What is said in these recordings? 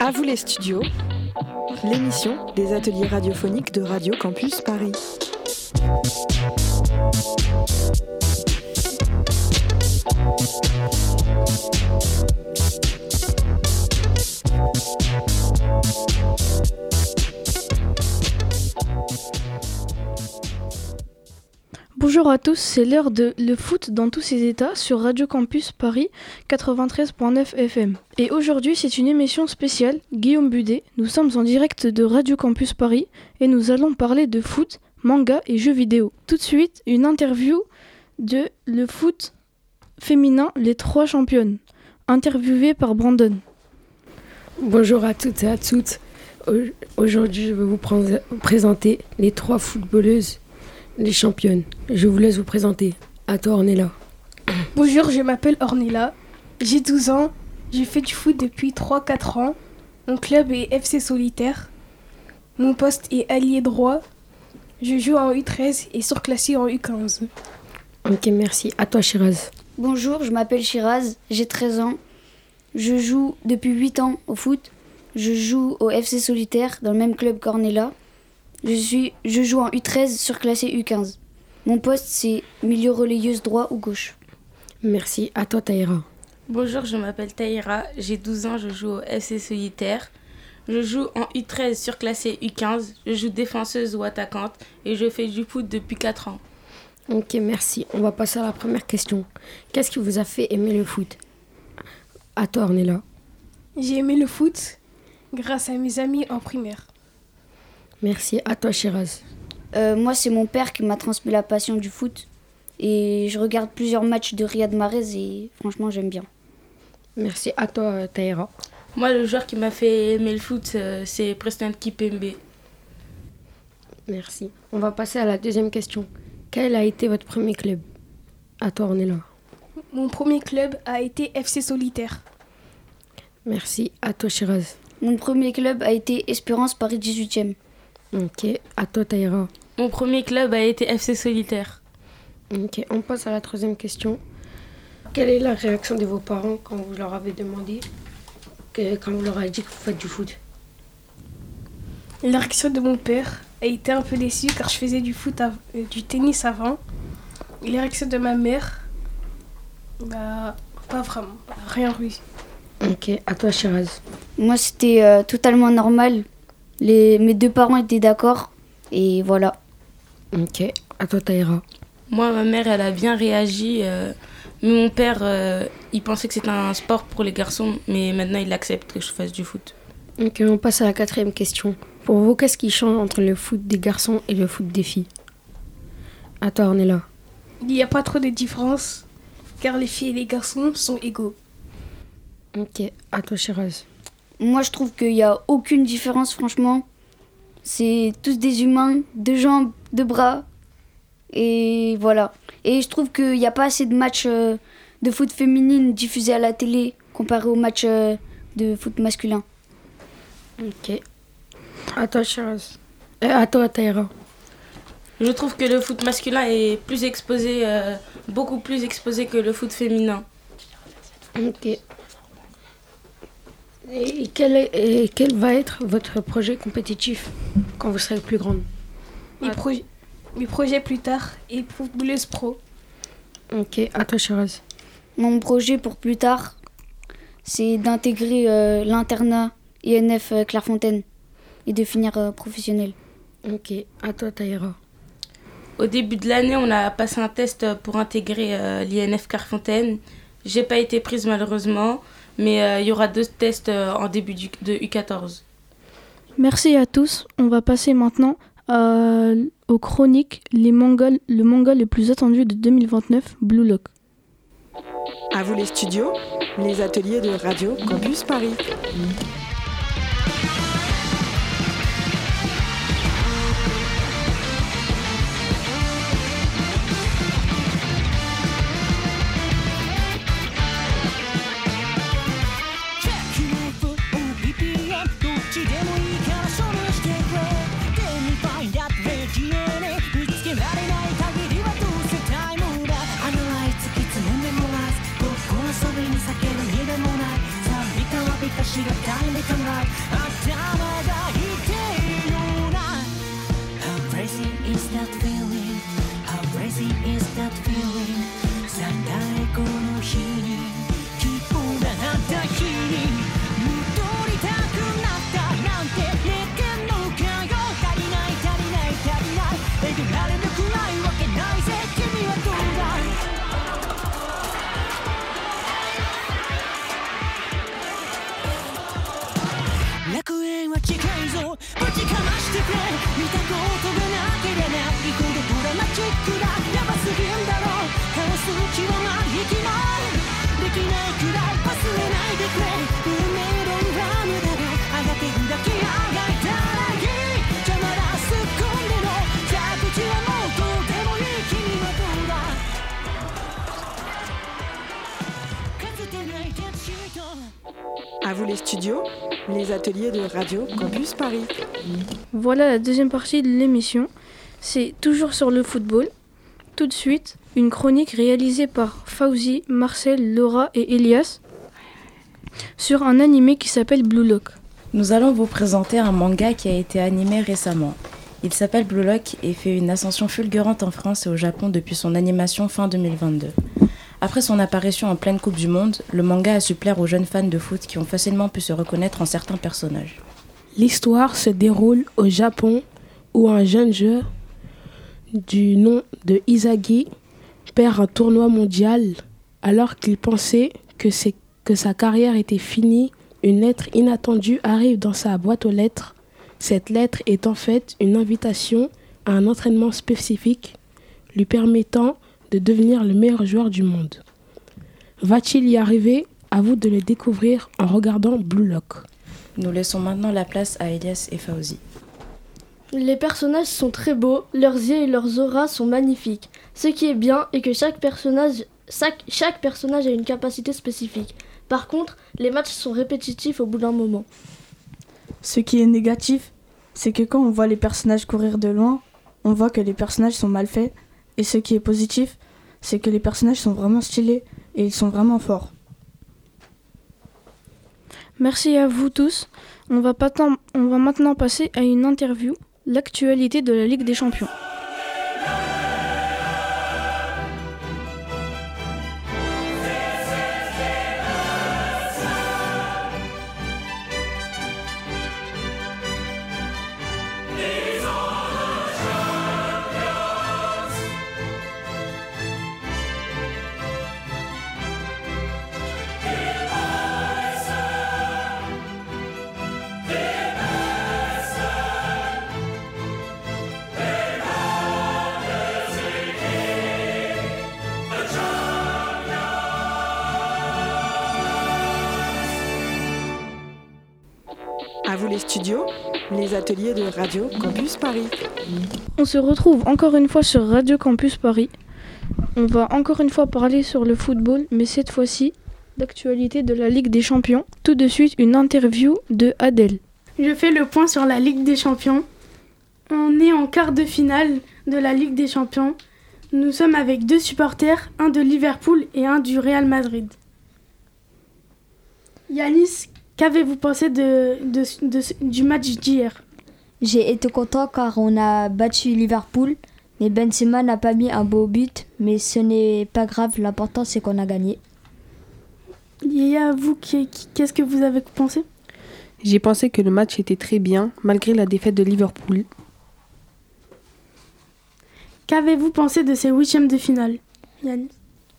À vous les studios, l'émission des ateliers radiophoniques de Radio Campus Paris. Bonjour à tous, c'est l'heure de Le foot dans tous ses états sur Radio Campus Paris 93.9 FM. Et aujourd'hui, c'est une émission spéciale, Guillaume Budet. Nous sommes en direct de Radio Campus Paris et nous allons parler de foot, manga et jeux vidéo. Tout de suite, une interview de Le foot féminin, les trois championnes, interviewée par Brandon. Bonjour à toutes et à toutes. Aujourd'hui, je vais vous présenter les trois footballeuses les championnes. Je vous laisse vous présenter. À toi, Ornella. Bonjour, je m'appelle Ornella. J'ai 12 ans. J'ai fait du foot depuis 3-4 ans. Mon club est FC Solitaire. Mon poste est allié droit. Je joue en U13 et surclassé en U15. Ok, merci. À toi, Shiraz. Bonjour, je m'appelle Shiraz. J'ai 13 ans. Je joue depuis 8 ans au foot. Je joue au FC Solitaire dans le même club qu'Ornella. Je, suis, je joue en U13 surclassé U15. Mon poste, c'est milieu relayeuse droit ou gauche. Merci. À toi, Taïra. Bonjour, je m'appelle Taïra. J'ai 12 ans, je joue au FC Solitaire. Je joue en U13 surclassé U15. Je joue défenseuse ou attaquante et je fais du foot depuis 4 ans. Ok, merci. On va passer à la première question. Qu'est-ce qui vous a fait aimer le foot? À toi, Ornella. J'ai aimé le foot grâce à mes amis en primaire. Merci. À toi, Shiraz. Euh, moi, c'est mon père qui m'a transmis la passion du foot. Et je regarde plusieurs matchs de Riyad Mahrez et franchement, j'aime bien. Merci. À toi, Taïra. Moi, le joueur qui m'a fait aimer le foot, euh, c'est Preston Kipembe. Merci. On va passer à la deuxième question. Quel a été votre premier club? À toi, on est là. Mon premier club a été FC Solitaire. Merci. À toi, Shiraz. Mon premier club a été Espérance Paris 18e. Ok, à toi Taïra. Mon premier club a été FC Solitaire. Ok, on passe à la troisième question. Quelle est la réaction de vos parents quand vous leur avez demandé, que, quand vous leur avez dit que vous faites du foot? La réaction de mon père a été un peu déçue car je faisais du foot, euh, du tennis avant. Et la réaction de ma mère, bah, pas vraiment, rien réussi. Ok, à toi Shiraz. Moi c'était euh, totalement normal mes deux parents étaient d'accord et voilà. Ok, à toi Taïra. Moi, ma mère, elle a bien réagi. Euh, mais mon père, euh, il pensait que c'était un sport pour les garçons, mais maintenant il accepte que je fasse du foot. Ok, on passe à la quatrième question. Pour vous, qu'est-ce qui change entre le foot des garçons et le foot des filles? À toi, on est là. Il n'y a pas trop de différence, car les filles et les garçons sont égaux. Ok, à toi, Shiraz. Moi, je trouve qu'il n'y a aucune différence, franchement. C'est tous des humains, deux jambes, deux bras. Et voilà. Et je trouve qu'il n'y a pas assez de matchs euh, de foot féminine diffusés à la télé comparé aux matchs euh, de foot masculin. Ok. À toi, Shiraz. Euh, à toi, Taïra. Je trouve que le foot masculin est plus exposé, beaucoup plus exposé que le foot féminin. Ok. Et quel, est, quel va être votre projet compétitif quand vous serez plus grande mes, mes, projets plus tard et footballeuse pro. Ok, à toi Shiraz. Mon projet pour plus tard, c'est d'intégrer euh, l'internat INF euh, Clairefontaine et de finir euh, professionnel. Ok, à toi Taïra. Au début de l'année, on a passé un test pour intégrer l'INF Clairefontaine. J'ai pas été prise malheureusement. Mais euh, il y aura deux tests euh, en début de U14. Merci à tous. On va passer maintenant aux chroniques les Mongols, le manga le plus attendu de 2029, Blue Lock. À vous les studios, les ateliers de Radio Campus Paris. that feeling? How crazy is that feeling? 最大この日 くらいヤバすぎんだろうカオス極まりきまるできないくらい忘れないでくれ運命論は無駄だあがけるだけあがいたらいい邪魔だ突っ込んでろ蛇口はもうどうでもいい君はどうだかつてない鉄シート À vous les studios, les ateliers de Radio Campus Paris. Voilà la deuxième partie de l'émission. C'est toujours sur le football. Tout de suite, une chronique réalisée par Fauzi, Marcel, Laura et Elias sur un animé qui s'appelle Blue Lock. Nous allons vous présenter un manga qui a été animé récemment. Il s'appelle Blue Lock et fait une ascension fulgurante en France et au Japon depuis son animation fin 2022. Après son apparition en pleine Coupe du Monde, le manga a su plaire aux jeunes fans de foot qui ont facilement pu se reconnaître en certains personnages. L'histoire se déroule au Japon où un jeune joueur du nom de Isagi perd un tournoi mondial alors qu'il pensait que, que sa carrière était finie. Une lettre inattendue arrive dans sa boîte aux lettres. Cette lettre est en fait une invitation à un entraînement spécifique lui permettant de devenir le meilleur joueur du monde. Va-t-il y arriver? À vous de le découvrir en regardant Blue Lock. Nous laissons maintenant la place à Elias et. Les personnages sont très beaux, leurs yeux et leurs auras sont magnifiques. Ce qui est bien est que chaque personnage, chaque, chaque personnage a une capacité spécifique. Par contre, les matchs sont répétitifs au bout d'un moment. Ce qui est négatif, c'est que quand on voit les personnages courir de loin, on voit que les personnages sont mal faits. Et ce qui est positif, c'est que les personnages sont vraiment stylés et ils sont vraiment forts. Merci à vous tous. On va, pas tant- on va maintenant passer à une interview, l'actualité de la Ligue des Champions. À vous les studios, les ateliers de Radio Campus Paris. On se retrouve encore une fois sur Radio Campus Paris. On va encore une fois parler sur le football, mais cette fois-ci, l'actualité de la Ligue des Champions. Tout de suite, une interview de Adèle. Je fais le point sur la Ligue des Champions. On est en quart de finale de la Ligue des Champions. Nous sommes avec deux supporters, un de Liverpool et un du Real Madrid. Yanis, qu'avez-vous pensé de, de- de- du match d'hier? J'ai été content car on a battu Liverpool, mais Benzema n'a pas mis un beau but, mais ce n'est pas grave, l'important c'est qu'on a gagné. Yaya, vous, qu'est-ce que vous avez pensé? J'ai pensé que le match était très bien, malgré la défaite de Liverpool. Qu'avez-vous pensé de ces huitièmes de finale? J'ai-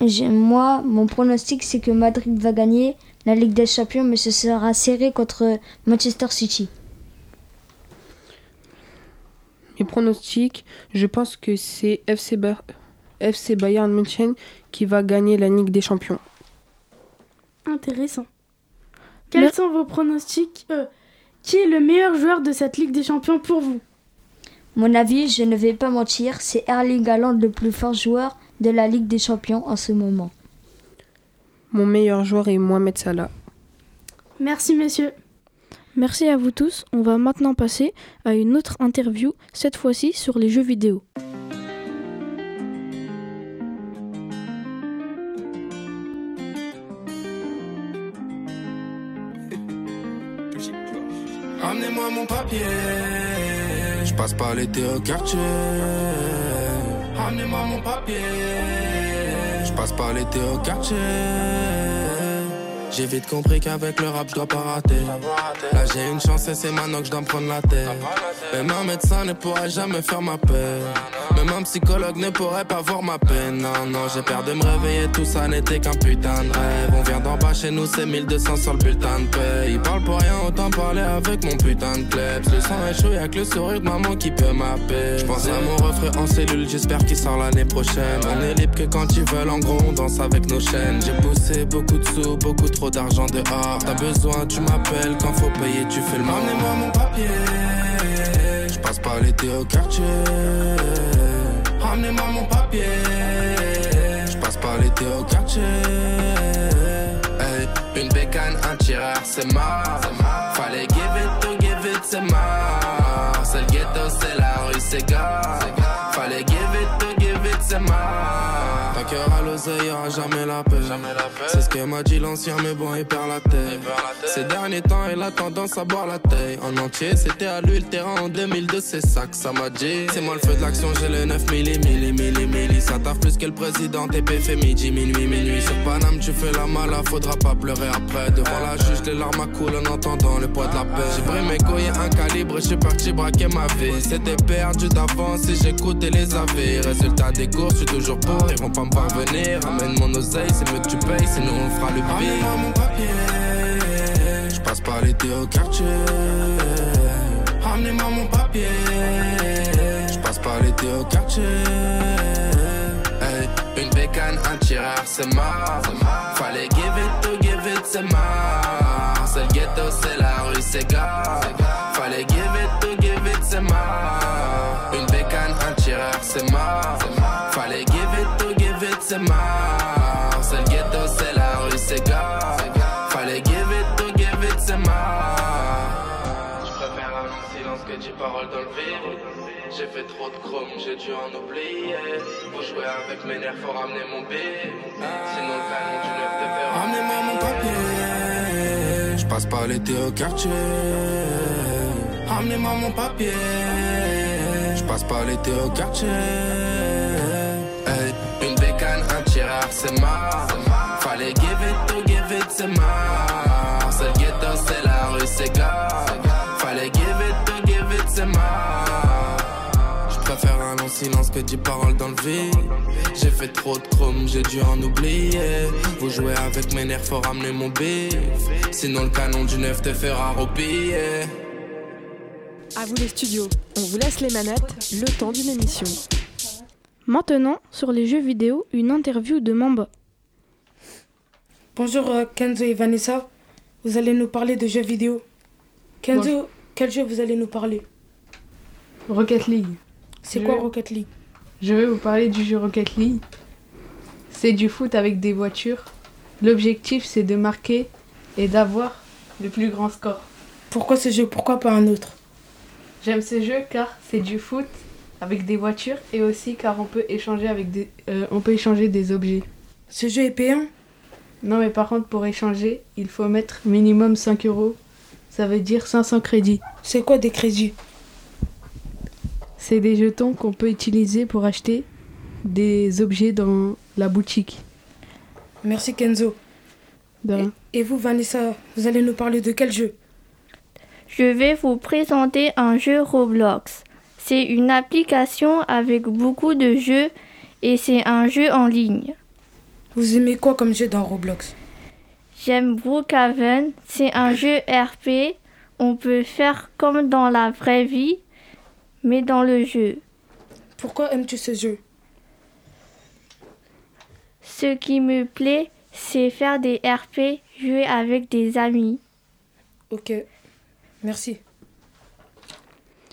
Moi, mon pronostic c'est que Madrid va gagner la Ligue des Champions, mais ce sera serré contre Manchester City. Mes pronostics, je pense que c'est FC, Ba- FC Bayern München qui va gagner la Ligue des Champions. Intéressant. Quels Mer- sont vos pronostics Euh, Qui est le meilleur joueur de cette Ligue des Champions pour vous? Mon avis, je ne vais pas mentir, c'est Erling Haaland le plus fort joueur de la Ligue des Champions en ce moment. Mon meilleur joueur est Mohamed Salah. Merci messieurs. Merci à vous tous. On va maintenant passer à une autre interview, cette fois-ci sur les jeux vidéo. Amenez-moi mon papier. Je passe pas l'été au quartier. Amenez-moi mon papier. Je passe pas l'été au quartier. J'ai vite compris qu'avec le rap je dois pas rater. Là j'ai une chance et c'est maintenant que je dois me prendre la tête. Même un médecin ne pourrait jamais faire ma paix. Même un psychologue ne pourrait pas voir ma peine. Non, non, j'ai peur de me réveiller, tout ça n'était qu'un putain de rêve. On vient d'en bas chez nous, c'est 1200 sur le bulletin de paix. Ils parlent pour rien, autant parler avec mon putain de klebs. Le sang est chaud, y'a que le sourire de maman qui peut m'appeler. Je pense à mon refrain en cellule, j'espère qu'il sort l'année prochaine. On est libre que quand ils veulent, en gros, on danse avec nos chaînes. J'ai poussé beaucoup de sous, beaucoup trop d'argent dehors. T'as besoin, tu m'appelles, quand faut payer, tu fais le mort. Ramenez-moi mon papier, je passe pas l'été au quartier. Ramenez-moi mon papier, je passe pas l'été au quartier. Hey, une bécane, un tireur, c'est mort. Fallait give it to give it, c'est mort. C'est le ghetto, c'est la rue, c'est gars. Fallait give it to give it, c'est mort. Y aura l'oseille, aura jamais la paix. C'est ce que m'a dit l'ancien, mais bon, il perd la tête. Ces derniers temps, il a tendance à boire la taille. En entier, c'était à lui le terrain en 2002, c'est ça que ça m'a dit. C'est moi le feu de l'action, j'ai le 9 milli, milli, milli, milli. Ça taffe plus que le président, TP fait midi, minuit, minuit. Sur Paname, tu fais la mala, faudra pas pleurer après. Devant la juge, les larmes à coulent en entendant le poids de la paix. J'ai pris mes couilles, un calibre, je suis parti braquer ma vie. C'était perdu d'avance si j'écoutais les avis. Résultat des courses, je suis toujours pour, ils vont pas me parvenir. Ramène mon oseille, c'est mieux que tu payes, sinon on fera le pire. mon papier, je passe pas l'été au quartier. Ramenez-moi mon papier, je passe pas l'été au quartier. Hey, une bécane, un tireur, c'est mort. Fallait give it to give it, c'est mort. C'est le ghetto, c'est la rue, c'est gars. Fallait give it to give it, c'est mort. Une bécane, un tireur, c'est mort. Fallait give it to c'est. C'est le ghetto, c'est la rue, c'est gars. Fallait give it to give it, c'est mort. Je préfère un long silence que dix paroles dans le vide. J'ai fait trop de chrome, j'ai dû en oublier. Faut jouer avec mes nerfs, faut ramener mon billet. Sinon le canon du neuf te fait Ramenez-moi mon papier. Je passe pas l'été au quartier. Ramenez-moi mon papier. Je passe pas l'été au quartier. C'est mort. C'est le ghetto, c'est la rue, c'est gars. Fallait give it to give it, c'est mort. Je un long silence que dix paroles dans le vide. J'ai fait trop de chrome, j'ai dû en oublier. Vous jouez avec mes nerfs, faut ramener mon bif. Sinon le canon du neuf te fera roupiller. À vous les studios, on vous laisse les manettes, le temps d'une émission. Maintenant, sur les jeux vidéo, une interview de Mamba. Bonjour euh, Kenzo et Vanessa, vous allez nous parler de jeux vidéo. Kenzo, quel jeu vous allez nous parler? Rocket League. C'est quoi Rocket League? Je vais vous parler du jeu Rocket League. C'est du foot avec des voitures. L'objectif, c'est de marquer et d'avoir le plus grand score. Pourquoi ce jeu? Pourquoi pas un autre? J'aime ce jeu car c'est du foot avec des voitures et aussi car on peut échanger avec des, euh, on peut échanger des objets. Ce jeu est payant Non mais par contre pour échanger, il faut mettre minimum 5 euros. Ça veut dire 500 crédits. C'est quoi des crédits? C'est des jetons qu'on peut utiliser pour acheter des objets dans la boutique. Merci Kenzo. Rien. Et vous Vanessa, vous allez nous parler de quel jeu? Je vais vous présenter un jeu Roblox. C'est une application avec beaucoup de jeux et c'est un jeu en ligne. Vous aimez quoi comme jeu dans Roblox? J'aime Brookhaven, c'est un jeu RP. On peut faire comme dans la vraie vie, mais dans le jeu. Pourquoi aimes-tu ce jeu? Ce qui me plaît, c'est faire des RP, jouer avec des amis. Ok, merci.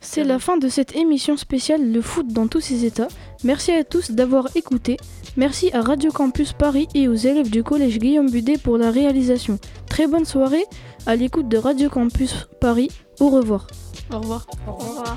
C'est la fin de cette émission spéciale Le foot dans tous ses états. Merci à tous d'avoir écouté. Merci à Radio Campus Paris et aux élèves du collège Guillaume Budet pour la réalisation. Très bonne soirée à l'écoute de Radio Campus Paris. Au revoir. Au revoir. Au revoir.